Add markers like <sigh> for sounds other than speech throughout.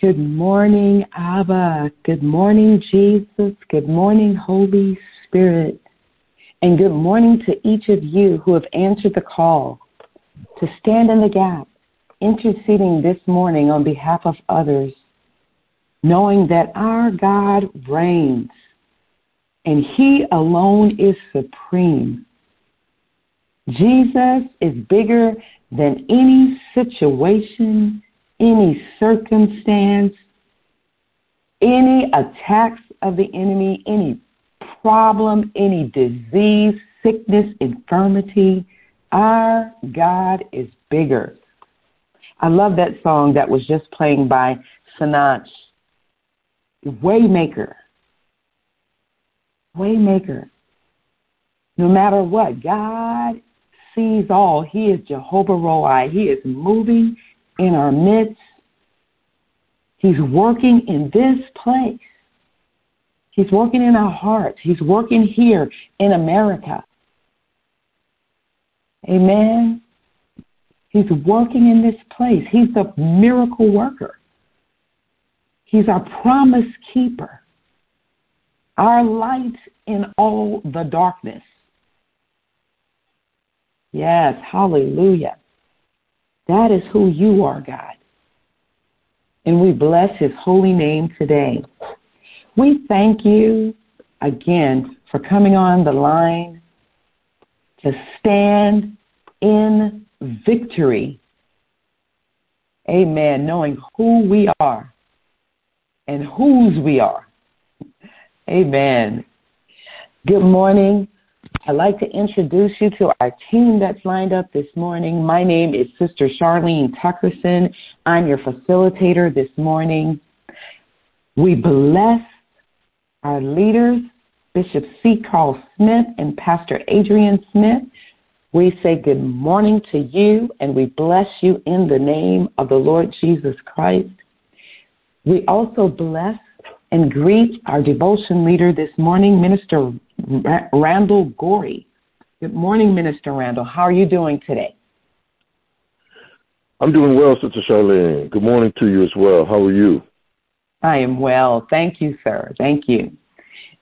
Good morning, Abba. Good morning, Jesus. Good morning, Holy Spirit. And good morning to each of you who have answered the call to stand in the gap, interceding this morning on behalf of others, knowing that our God reigns and He alone is supreme. Jesus is bigger than any situation, any circumstance, any attacks of the enemy, any problem, any disease, sickness, infirmity. Our God is bigger. I love that song that was just playing by Sinach. Waymaker. Waymaker. No matter what, God sees all. He is Jehovah Roi. He is moving in our midst. He's working in this place. He's working in our hearts. He's working here in America. Amen. He's working in this place. He's the miracle worker. He's our promise keeper. Our light in all the darkness. Yes, hallelujah. That is who you are, God. And we bless his holy name today. We thank you again for coming on the line to stand in victory. Amen. Knowing who we are and whose we are. Amen. Good morning. I'd like to introduce you to our team that's lined up this morning. My name is Sister Charlene Tuckerson. I'm your facilitator this morning. We bless our leaders, Bishop C. Carl Smith and Pastor Adrian Smith. We say good morning to you and we bless you in the name of the Lord Jesus Christ. We also bless and greet our devotion leader this morning, Minister Randall Gorey. Good morning, Minister Randall. How are you doing today? I'm doing well, Sister Charlene. Good morning to you as well. How are you? I am well. Thank you, sir. Thank you.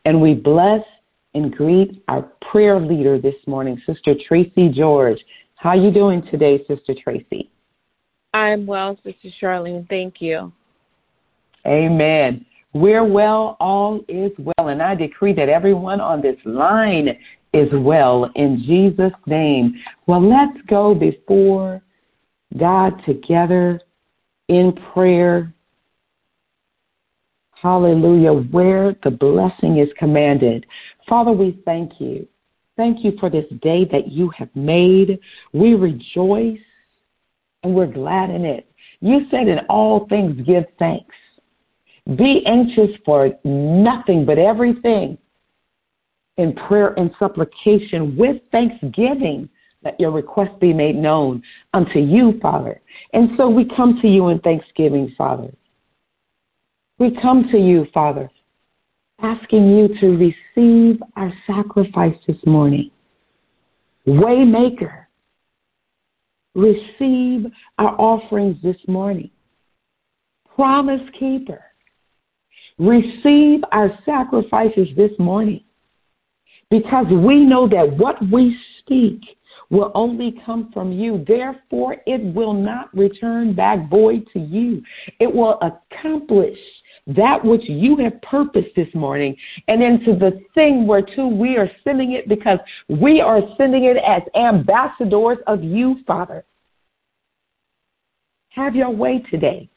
And we bless and greet our prayer leader this morning, Sister Tracy George. How are you doing today, Sister Tracy? I'm well, Sister Charlene. Thank you. Amen. We're well, all is well. And I decree that everyone on this line is well in Jesus' name. Well, let's go before God together in prayer. Hallelujah, where the blessing is commanded. Father, we thank you. Thank you for this day that you have made. We rejoice and we're glad in it. You said in all things give thanks. Be anxious for nothing but everything in prayer and supplication with thanksgiving that your request be made known unto you, Father. And so we come to you in thanksgiving, Father. We come to you, Father, asking you to receive our sacrifice this morning. Waymaker, receive our offerings this morning. Promise keeper, receive our sacrifices this morning because we know that what we speak will only come from you. Therefore, it will not return back void to you. It will accomplish that which you have purposed this morning and into the thing whereto we are sending it because we are sending it as ambassadors of you, Father. Have your way today.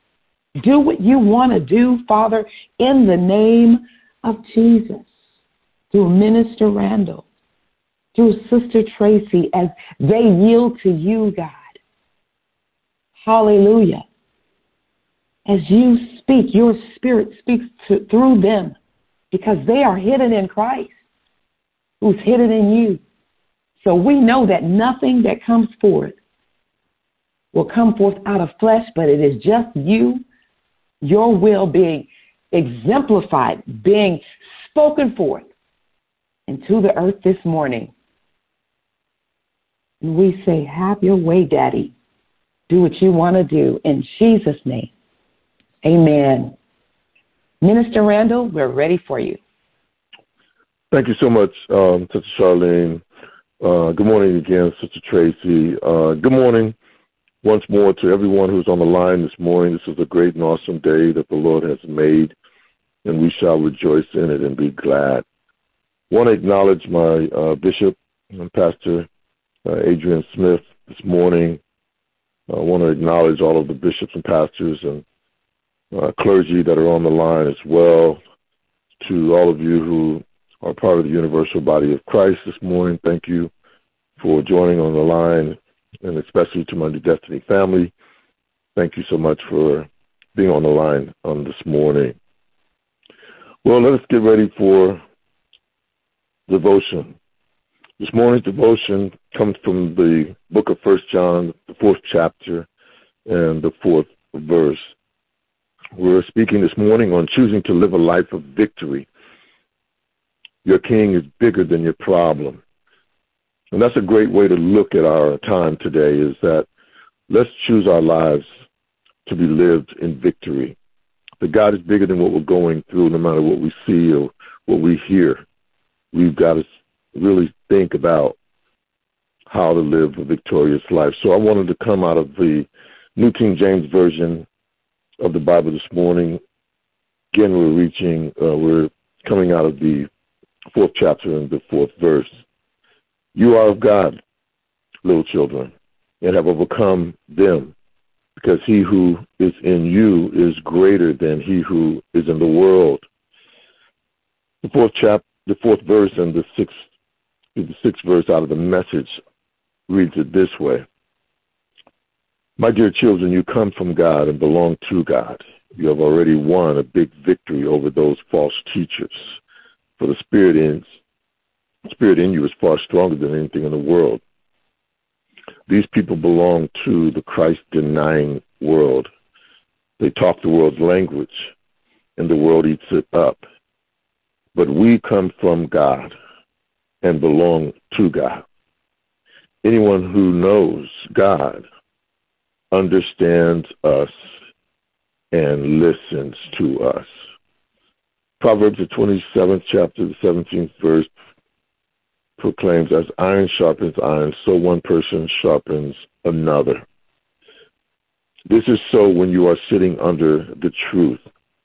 Do what you want to do, Father, in the name of Jesus. Through Minister Randall, through Sister Tracy, as they yield to you, God. Hallelujah. As you speak, your spirit speaks to, through them because they are hidden in Christ, who's hidden in you. So we know that nothing that comes forth will come forth out of flesh, but it is just you your will being exemplified, being spoken forth into the earth this morning. And we say, Have your way, Daddy. Do what you want to do in Jesus' name. Amen. Minister Randall, we're ready for you. Thank you so much, um, Sister Charlene. Uh, good morning again, Sister Tracy. Uh, good morning once more to everyone who's on the line this morning. This is a great and awesome day that the Lord has made, and we shall rejoice in it and be glad. I want to acknowledge my uh, bishop and Pastor uh, Adrian Smith this morning. I want to acknowledge all of the bishops and pastors and uh, clergy that are on the line as well. To all of you who are part of the universal body of Christ this morning, thank you for joining on the line, and especially to my New Destiny family. Thank you so much for being on the line on this morning. Well, let us get ready for devotion. This morning's devotion comes from the book of First John, the fourth chapter, and the fourth verse. We're speaking this morning on choosing to live a life of victory. Your king is bigger than your problem. And that's a great way to look at our time today is that let's choose our lives to be lived in victory. That God is bigger than what we're going through, no matter what we see or what we hear. We've got to really think about how to live a victorious life. So I wanted to come out of the New King James Version of the Bible this morning. Again, we're reaching, uh, we're coming out of the fourth chapter and the fourth verse. You are of God, little children, and have overcome them, because he who is in you is greater than he who is in the world. The fourth chapter, the fourth verse and the sixth, the sixth verse out of the message reads it this way. My dear children, you come from God and belong to God. You have already won a big victory over those false teachers. For the spirit spirit in you is far stronger than anything in the world. These people belong to the Christ denying world. They talk the world's language, and the world eats it up. But we come from God and belong to God. Anyone who knows God understands us and listens to us. Proverbs, the 27th chapter, the 17th verse, proclaims, As iron sharpens iron, so one person sharpens another. This is so when you are sitting under the truth.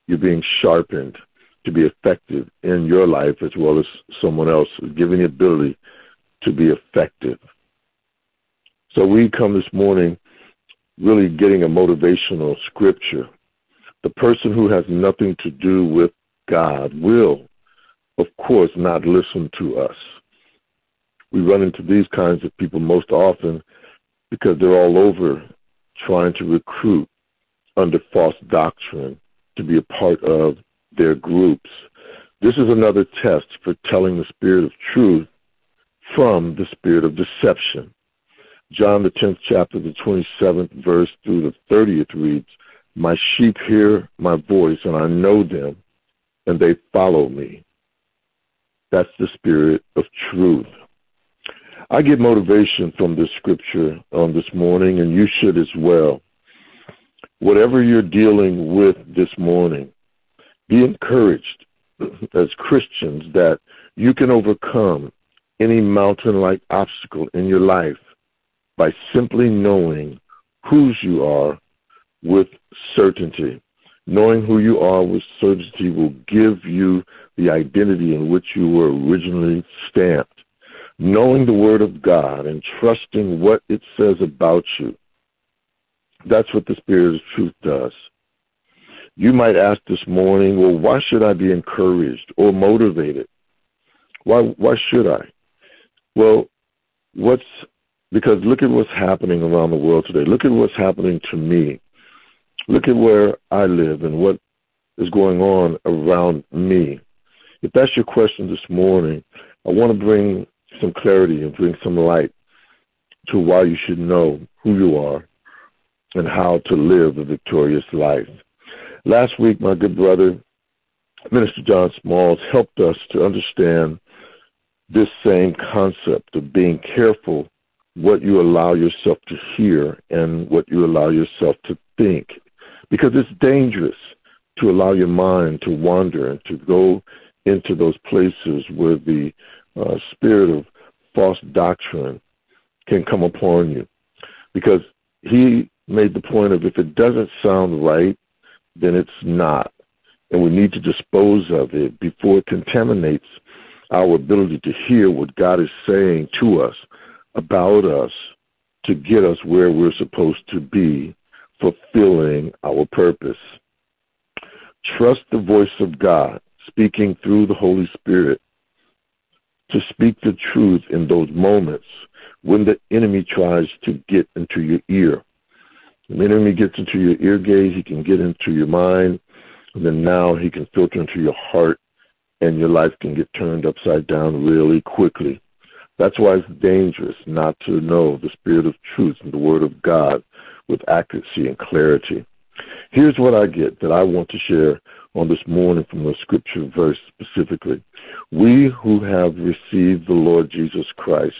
You're being sharpened to be effective in your life as well as someone else, given the ability to be effective. So we come this morning really getting a motivational scripture. The person who has nothing to do with God will, of course, not listen to us. We run into these kinds of people most often because they're all over trying to recruit under false doctrine to be a part of their groups. This is another test for telling the spirit of truth from the spirit of deception. John, the 10th chapter, the 27th verse through the 30th reads, My sheep hear my voice, and I know them, and they follow me. That's the spirit of truth. I get motivation from this scripture on this morning, and you should as well. Whatever you're dealing with this morning, be encouraged <clears throat> as Christians that you can overcome any mountain like obstacle in your life by simply knowing whose you are with certainty. Knowing who you are with certainty will give you the identity in which you were originally stamped. Knowing the Word of God and trusting what it says about you. That's what the Spirit of truth does. You might ask this morning, well, why should I be encouraged or motivated? Why, why should I? Well, what's because look at what's happening around the world today. Look at what's happening to me. Look at where I live and what is going on around me. If that's your question this morning, I want to bring some clarity and bring some light to why you should know who you are and how to live a victorious life. Last week, my good brother, Minister John Smalls, helped us to understand this same concept of being careful what you allow yourself to hear and what you allow yourself to think. because it's dangerous to allow your mind to wander and to go into those places where the uh, spirit of false doctrine can come upon you. Because he made the point of if it doesn't sound right, then it's not. And we need to dispose of it before it contaminates our ability to hear what God is saying to us about us to get us where we're supposed to be, fulfilling our purpose. Trust the voice of God speaking through the Holy Spirit to speak the truth in those moments when the enemy tries to get into your ear. When the enemy gets into your ear gate, he can get into your mind, and then now he can filter into your heart, and your life can get turned upside down really quickly. That's why it's dangerous not to know the spirit of truth and the word of God with accuracy and clarity. Here's what I get that I want to share on this morning from the scripture verse specifically. We who have received the Lord Jesus Christ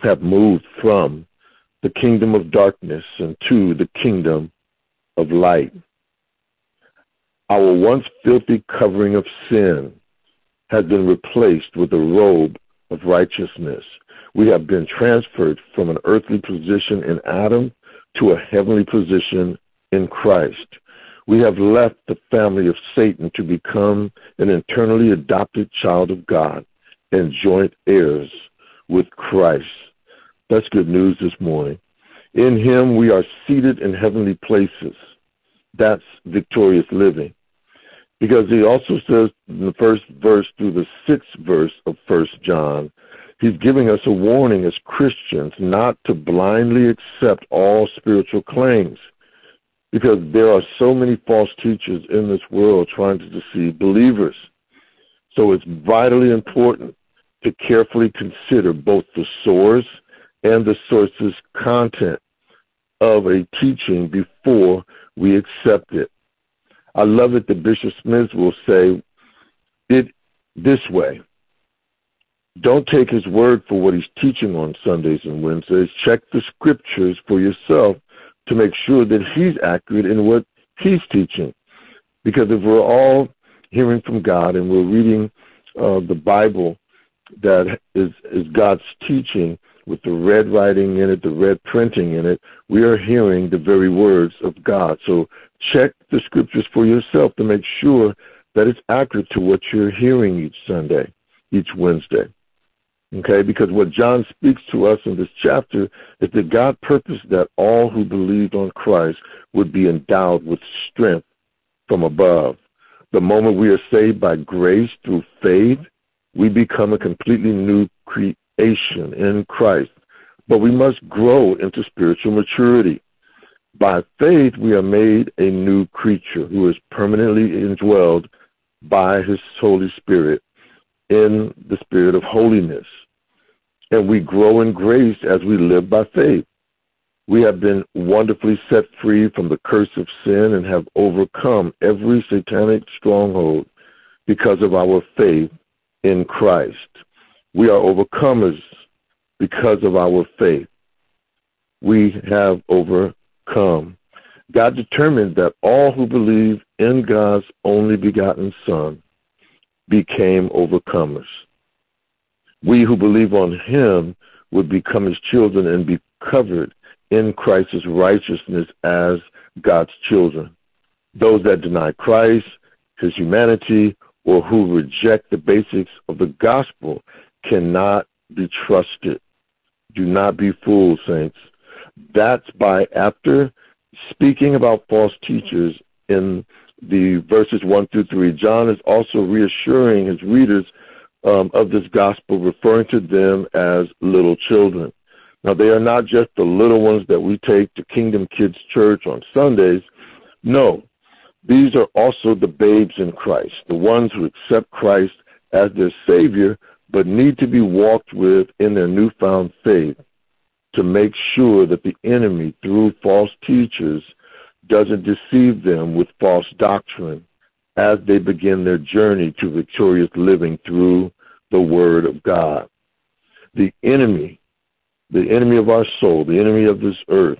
have moved from the kingdom of darkness into the kingdom of light. Our once filthy covering of sin has been replaced with a robe of righteousness. We have been transferred from an earthly position in Adam to a heavenly position in Christ. We have left the family of Satan to become an internally adopted child of God and joint heirs with Christ. That's good news this morning. In him we are seated in heavenly places. That's victorious living. Because he also says in the first verse through the sixth verse of First John, he's giving us a warning as Christians not to blindly accept all spiritual claims because there are so many false teachers in this world trying to deceive believers. So it's vitally important to carefully consider both the source and the source's content of a teaching before we accept it. I love it that Bishop Smith will say it this way. Don't take his word for what he's teaching on Sundays and Wednesdays. Check the scriptures for yourself to make sure that he's accurate in what he's teaching. Because if we're all hearing from God and we're reading uh, the Bible that is, is God's teaching with the red writing in it, the red printing in it, we are hearing the very words of God. So check the scriptures for yourself to make sure that it's accurate to what you're hearing each Sunday, each Wednesday. Okay, because what John speaks to us in this chapter is that God purposed that all who believed on Christ would be endowed with strength from above. The moment we are saved by grace through faith, we become a completely new creation in Christ. But we must grow into spiritual maturity. By faith, we are made a new creature who is permanently indwelled by his Holy Spirit in the spirit of holiness and we grow in grace as we live by faith. We have been wonderfully set free from the curse of sin and have overcome every satanic stronghold because of our faith in Christ. We are overcomers because of our faith. We have overcome. God determined that all who believe in God's only begotten Son became overcomers we who believe on him would become his children and be covered in Christ's righteousness as God's children. Those that deny Christ, his humanity, or who reject the basics of the gospel cannot be trusted. Do not be fooled, saints. That's by after speaking about false teachers in the verses 1 through 3, John is also reassuring his readers um, of this gospel, referring to them as little children. Now, they are not just the little ones that we take to Kingdom Kids Church on Sundays. No, these are also the babes in Christ, the ones who accept Christ as their Savior, but need to be walked with in their newfound faith to make sure that the enemy, through false teachers, doesn't deceive them with false doctrine as they begin their journey to victorious living through the Word of God. The enemy, the enemy of our soul, the enemy of this earth,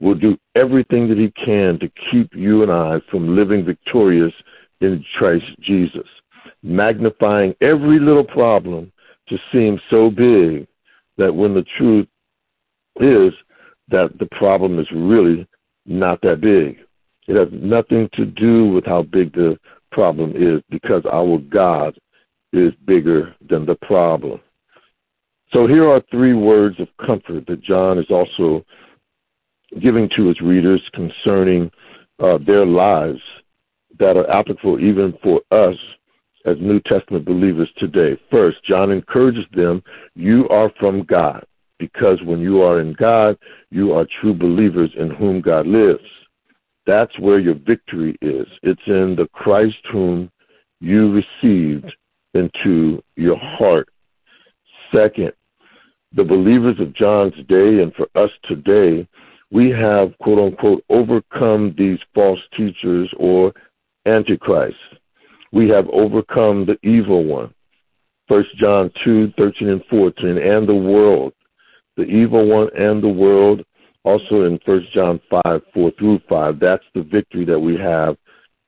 will do everything that he can to keep you and I from living victorious in Christ Jesus, magnifying every little problem to seem so big that when the truth is that the problem is really not that big. It has nothing to do with how big the problem is because our God is bigger than the problem. So here are three words of comfort that John is also giving to his readers concerning uh, their lives that are applicable even for us as New Testament believers today. First, John encourages them, you are from God, because when you are in God, you are true believers in whom God lives. That's where your victory is. It's in the Christ whom you received into your heart. Second, the believers of John's day and for us today, we have, quote unquote, overcome these false teachers or antichrists. We have overcome the evil one. First John 2, 13 and 14, and the world. The evil one and the world also in 1 John 5, 4 through 5, that's the victory that we have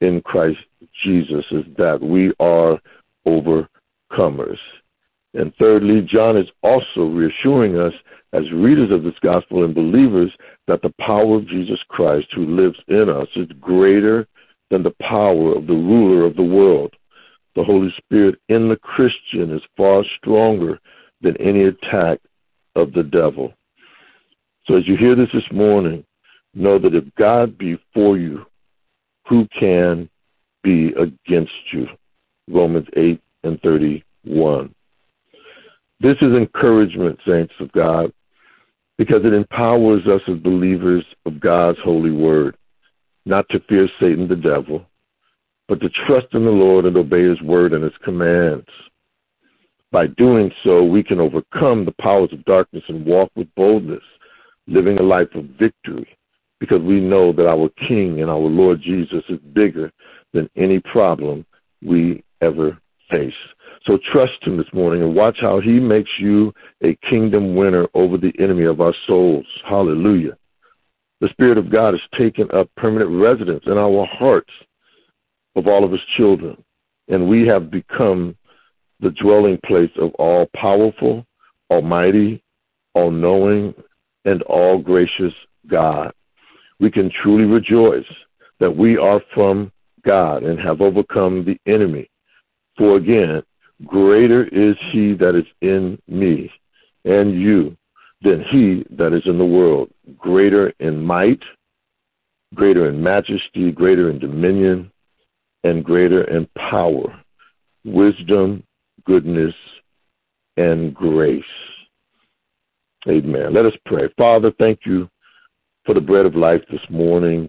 in Christ Jesus, is that we are overcomers. And thirdly, John is also reassuring us as readers of this gospel and believers that the power of Jesus Christ who lives in us is greater than the power of the ruler of the world. The Holy Spirit in the Christian is far stronger than any attack of the devil. So as you hear this this morning, know that if God be for you, who can be against you? Romans 8 and 31. This is encouragement, saints of God, because it empowers us as believers of God's holy word, not to fear Satan the devil, but to trust in the Lord and obey his word and his commands. By doing so, we can overcome the powers of darkness and walk with boldness living a life of victory because we know that our King and our Lord Jesus is bigger than any problem we ever face. So trust Him this morning and watch how He makes you a kingdom winner over the enemy of our souls. Hallelujah. The Spirit of God has taken up permanent residence in our hearts of all of His children, and we have become the dwelling place of all powerful, almighty, all knowing, and all gracious God. We can truly rejoice that we are from God and have overcome the enemy. For again, greater is he that is in me and you than he that is in the world. Greater in might, greater in majesty, greater in dominion, and greater in power, wisdom, goodness, and grace. Amen. Let us pray. Father, thank you for the bread of life this morning,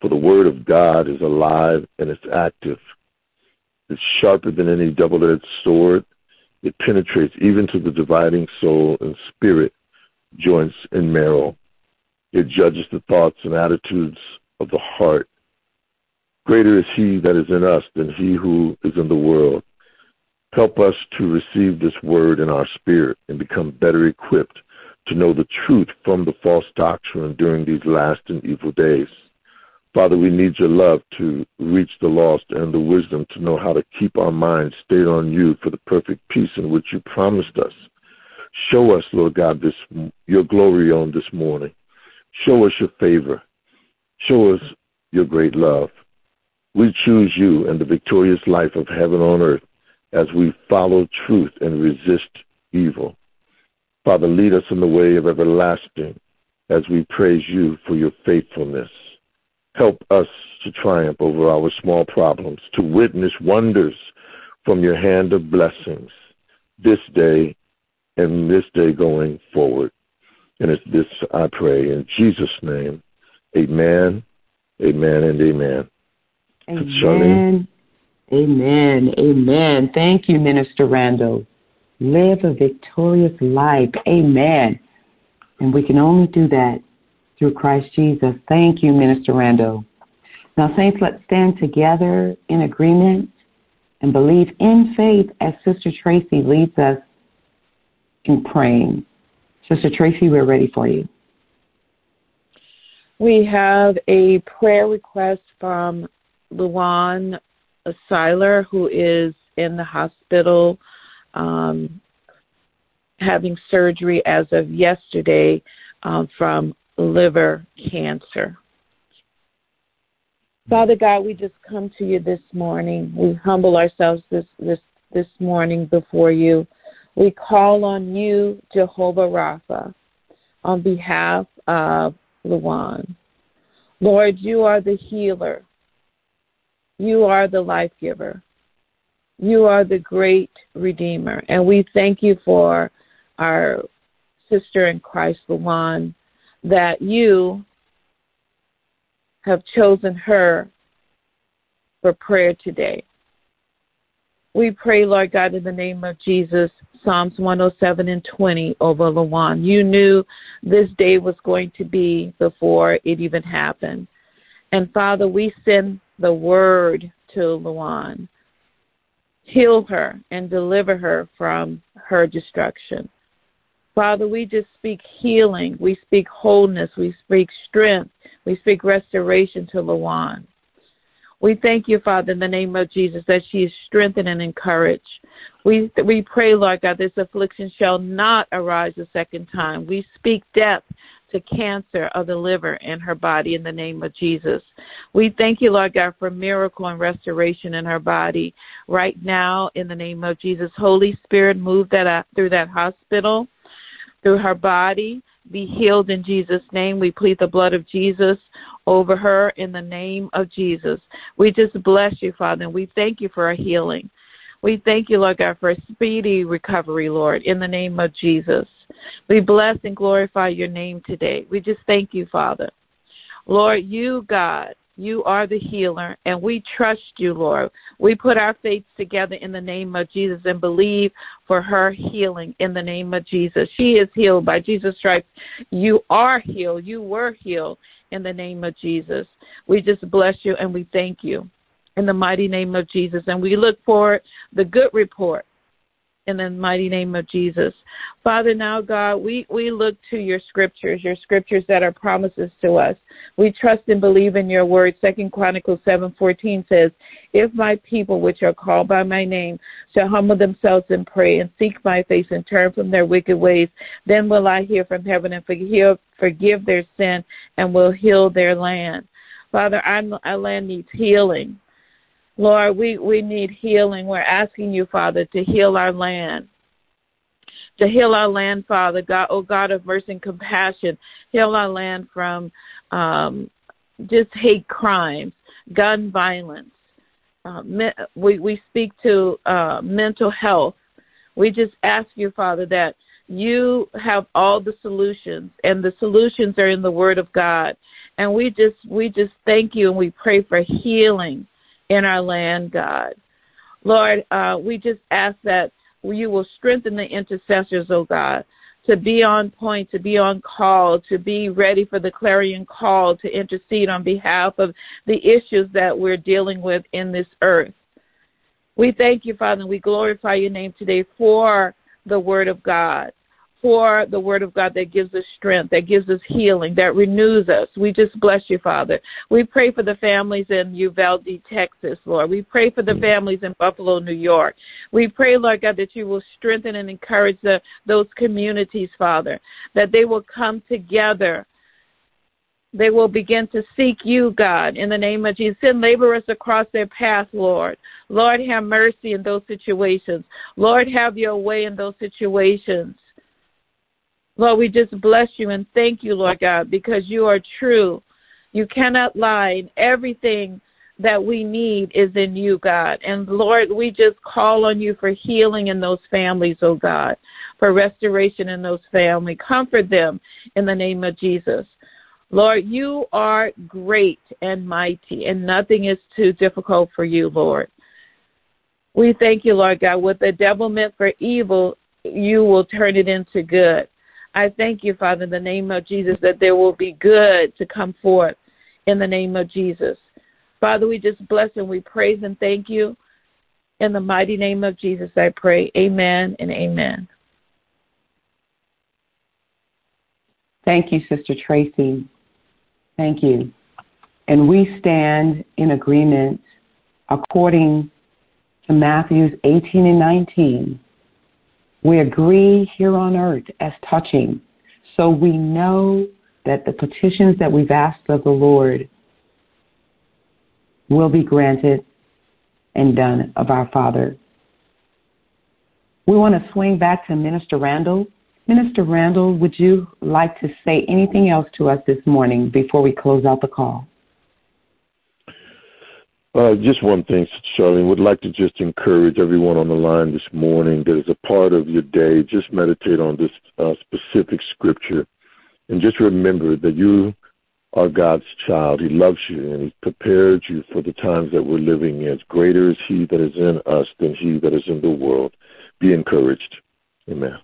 for the word of God is alive and it's active. It's sharper than any double edged sword. It penetrates even to the dividing soul and spirit, joints and marrow. It judges the thoughts and attitudes of the heart. Greater is he that is in us than he who is in the world. Help us to receive this word in our spirit and become better equipped to know the truth from the false doctrine during these last and evil days. Father, we need your love to reach the lost and the wisdom to know how to keep our minds stayed on you for the perfect peace in which you promised us. Show us, Lord God, this your glory on this morning. Show us your favor. Show us your great love. We choose you and the victorious life of heaven on earth as we follow truth and resist evil. Father, lead us in the way of everlasting as we praise you for your faithfulness. Help us to triumph over our small problems, to witness wonders from your hand of blessings this day and this day going forward. And it's this I pray in Jesus' name. Amen, amen, and amen. Amen. Amen. Amen. Thank you, Minister Randall. Live a victorious life. Amen. And we can only do that through Christ Jesus. Thank you, Minister Randall. Now, Saints, let's stand together in agreement and believe in faith as Sister Tracy leads us in praying. Sister Tracy, we're ready for you. We have a prayer request from Luan Seiler, who is in the hospital um, having surgery as of yesterday um, from liver cancer. Father God, we just come to you this morning. We humble ourselves this this this morning before you. We call on you, Jehovah Rapha, on behalf of Luan. Lord, you are the healer. You are the life giver. You are the great Redeemer. And we thank you for our sister in Christ, Luan, that you have chosen her for prayer today. We pray, Lord God, in the name of Jesus, Psalms 107 and 20 over Luan. You knew this day was going to be before it even happened. And Father, we send the word to Luan. Heal her and deliver her from her destruction. Father, we just speak healing. We speak wholeness. We speak strength. We speak restoration to Luan. We thank you, Father, in the name of Jesus, that she is strengthened and encouraged. We we pray, Lord God, this affliction shall not arise a second time. We speak death to cancer of the liver in her body in the name of Jesus. We thank you, Lord God, for miracle and restoration in her body right now in the name of Jesus. Holy Spirit, move that uh, through that hospital, through her body. Be healed in Jesus' name. We plead the blood of Jesus over her in the name of Jesus. We just bless you, Father, and we thank you for a healing. We thank you, Lord God, for a speedy recovery, Lord, in the name of Jesus. We bless and glorify your name today. We just thank you, Father. Lord, you, God, you are the healer, and we trust you, Lord. We put our faith together in the name of Jesus and believe for her healing in the name of Jesus. She is healed by Jesus' stripes. You are healed. You were healed in the name of Jesus. We just bless you and we thank you in the mighty name of Jesus. And we look for the good report in the mighty name of Jesus. Father, now, God, we, we look to your scriptures, your scriptures that are promises to us. We trust and believe in your word. Second Chronicles 7.14 says, If my people, which are called by my name, shall humble themselves and pray and seek my face and turn from their wicked ways, then will I hear from heaven and forgive, forgive their sin and will heal their land. Father, our, our land needs healing. Lord, we, we need healing. We're asking you, Father, to heal our land. To heal our land, Father, God, oh God of mercy and compassion, heal our land from um, just hate crimes, gun violence. Uh, me, we we speak to uh, mental health. We just ask you, Father, that you have all the solutions, and the solutions are in the Word of God. And we just we just thank you and we pray for healing in our land, God. Lord, uh, we just ask that you will strengthen the intercessors, oh God, to be on point, to be on call, to be ready for the clarion call to intercede on behalf of the issues that we're dealing with in this earth. We thank you, Father, and we glorify your name today for the word of God for the word of God that gives us strength, that gives us healing, that renews us. We just bless you, Father. We pray for the families in Uvalde, Texas, Lord. We pray for the mm. families in Buffalo, New York. We pray, Lord God, that you will strengthen and encourage the, those communities, Father, that they will come together. They will begin to seek you, God, in the name of Jesus. Send laborers across their path, Lord. Lord, have mercy in those situations. Lord, have your way in those situations. Lord, we just bless you and thank you, Lord God, because you are true. You cannot lie. And everything that we need is in you, God. And Lord, we just call on you for healing in those families, oh God, for restoration in those families. Comfort them in the name of Jesus. Lord, you are great and mighty, and nothing is too difficult for you, Lord. We thank you, Lord God. What the devil meant for evil, you will turn it into good. I thank you, Father, in the name of Jesus, that there will be good to come forth in the name of Jesus. Father, we just bless and we praise and thank you. In the mighty name of Jesus, I pray. Amen and amen. Thank you, Sister Tracy. Thank you. And we stand in agreement according to Matthews 18 and 19. We agree here on earth as touching, so we know that the petitions that we've asked of the Lord will be granted and done of our Father. We want to swing back to Minister Randall. Minister Randall, would you like to say anything else to us this morning before we close out the call? Uh, just one thing, Charlene. Would like to just encourage everyone on the line this morning that is a part of your day, just meditate on this uh, specific scripture, and just remember that you are God's child. He loves you, and He prepared you for the times that we're living in. Greater is He that is in us than He that is in the world. Be encouraged. Amen.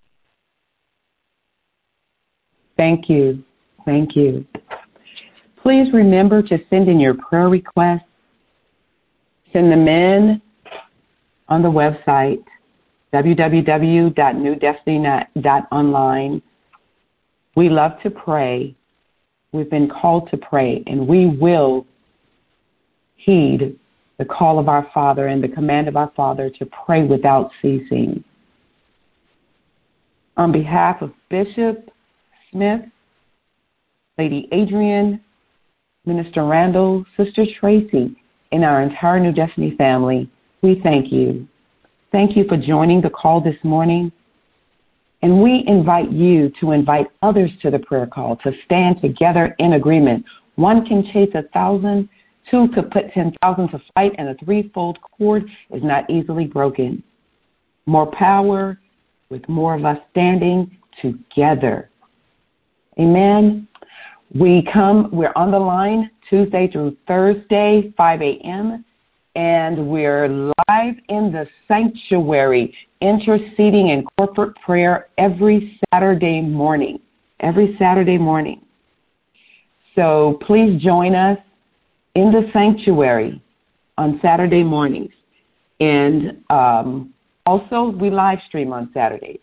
Thank you. Thank you. Please remember to send in your prayer requests. Send them in on the website www.newdestiny.online. We love to pray. We've been called to pray, and we will heed the call of our Father and the command of our Father to pray without ceasing. On behalf of Bishop Smith, Lady Adrian, Minister Randall, Sister Tracy, and our entire New Destiny family, we thank you. Thank you for joining the call this morning. And we invite you to invite others to the prayer call to stand together in agreement. One can chase a thousand, two could put 10,000 to flight, and a threefold cord is not easily broken. More power with more of us standing together. Amen. We come, we're on the line Tuesday through Thursday, 5 a.m., and we're live in the sanctuary, interceding in corporate prayer every Saturday morning. Every Saturday morning. So please join us in the sanctuary on Saturday mornings. And um, also, we live stream on Saturdays.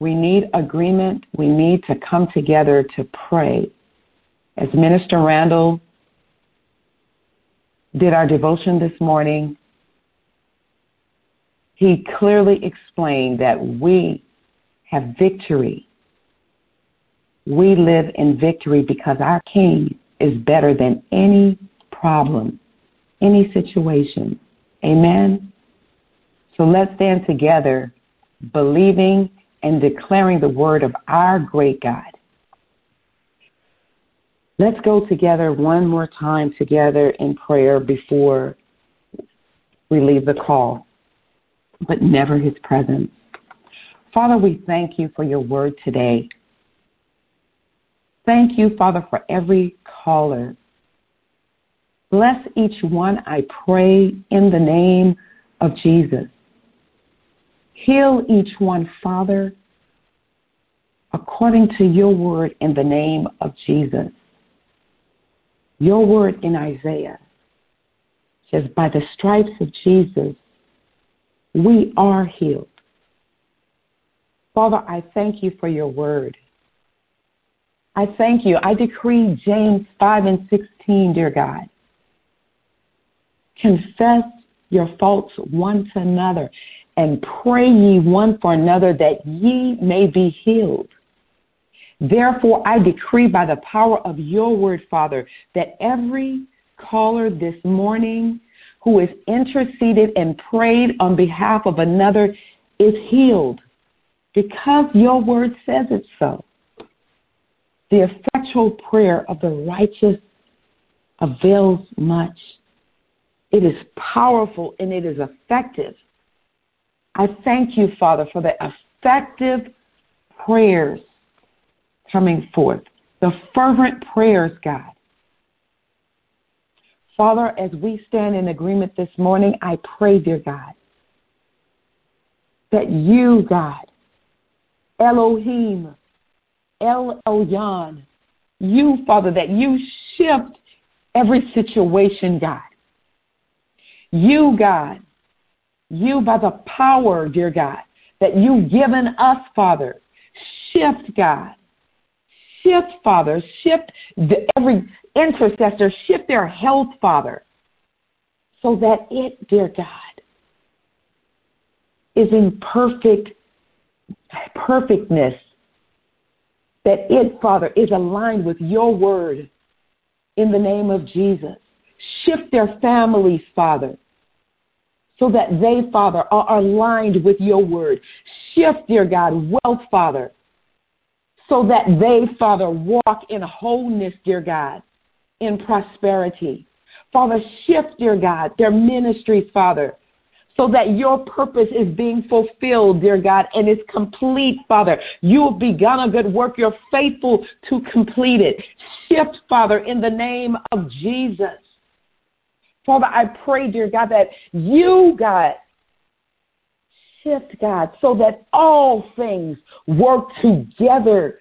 We need agreement. We need to come together to pray. As Minister Randall did our devotion this morning, he clearly explained that we have victory. We live in victory because our King is better than any problem, any situation. Amen? So let's stand together, believing and declaring the word of our great God. Let's go together one more time together in prayer before we leave the call, but never his presence. Father, we thank you for your word today. Thank you, Father, for every caller. Bless each one, I pray, in the name of Jesus. Heal each one, Father, according to your word in the name of Jesus. Your word in Isaiah says, By the stripes of Jesus, we are healed. Father, I thank you for your word. I thank you. I decree James 5 and 16, dear God. Confess your faults one to another and pray ye one for another that ye may be healed. Therefore, I decree by the power of your word, Father, that every caller this morning who has interceded and prayed on behalf of another is healed because your word says it so. The effectual prayer of the righteous avails much. It is powerful and it is effective. I thank you, Father, for the effective prayers coming forth, the fervent prayers, God. Father, as we stand in agreement this morning, I pray, dear God, that you, God, Elohim, El Elyon, you, Father, that you shift every situation, God. You, God, you by the power, dear God, that you've given us, Father. Shift, God. Shift, Father, shift the, every intercessor, shift their health, Father, so that it, dear God, is in perfect perfectness. That it, Father, is aligned with your word in the name of Jesus. Shift their families, Father, so that they, Father, are aligned with your word. Shift, dear God, wealth, Father, so that they, Father, walk in wholeness, dear God, in prosperity. Father, shift, dear God, their ministries, Father, so that your purpose is being fulfilled, dear God, and is complete, Father. You have begun a good work. You're faithful to complete it. Shift, Father, in the name of Jesus. Father, I pray, dear God, that you, God, shift, God, so that all things work together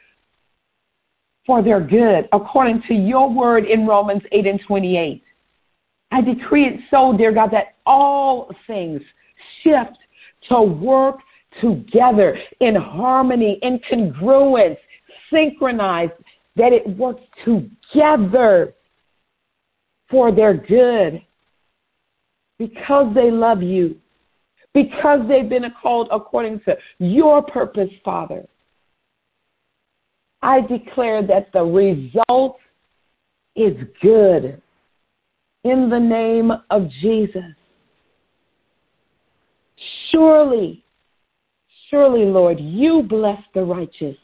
for their good, according to your word in Romans 8 and 28. I decree it so, dear God, that all things shift to work together in harmony, in congruence, synchronized, that it works together for their good because they love you, because they've been called according to your purpose, Father. I declare that the result is good in the name of Jesus. Surely, surely, Lord, you bless the righteous.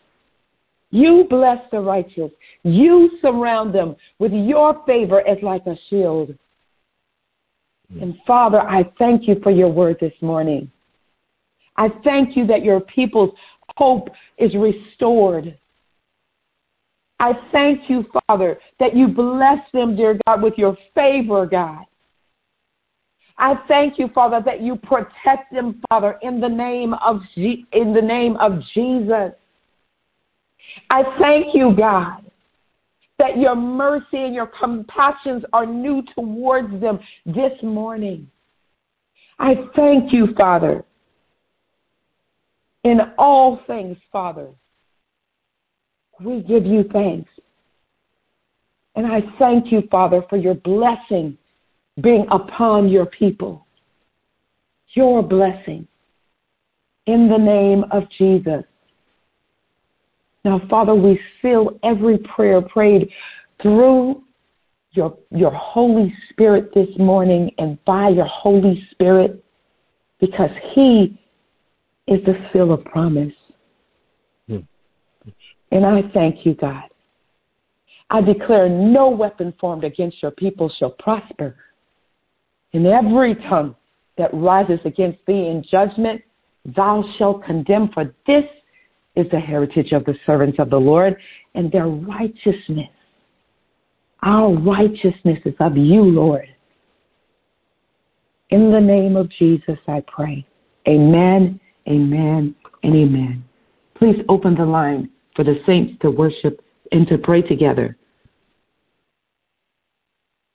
You bless the righteous. You surround them with your favor as like a shield. And Father, I thank you for your word this morning. I thank you that your people's hope is restored. I thank you, Father, that you bless them, dear God, with your favor, God. I thank you, Father, that you protect them, Father, in the name of in the name of Jesus. I thank you, God, that your mercy and your compassions are new towards them this morning. I thank you, Father, in all things, Father we give you thanks. And I thank you, Father, for your blessing being upon your people. Your blessing in the name of Jesus. Now, Father, we seal every prayer prayed through your, your Holy Spirit this morning and by your Holy Spirit because He is the seal of promise. Hmm. And I thank you, God. I declare no weapon formed against your people shall prosper. And every tongue that rises against thee in judgment, thou shalt condemn, for this is the heritage of the servants of the Lord, and their righteousness. Our righteousness is of you, Lord. In the name of Jesus, I pray. Amen, amen, and amen. Please open the line for the saints to worship and to pray together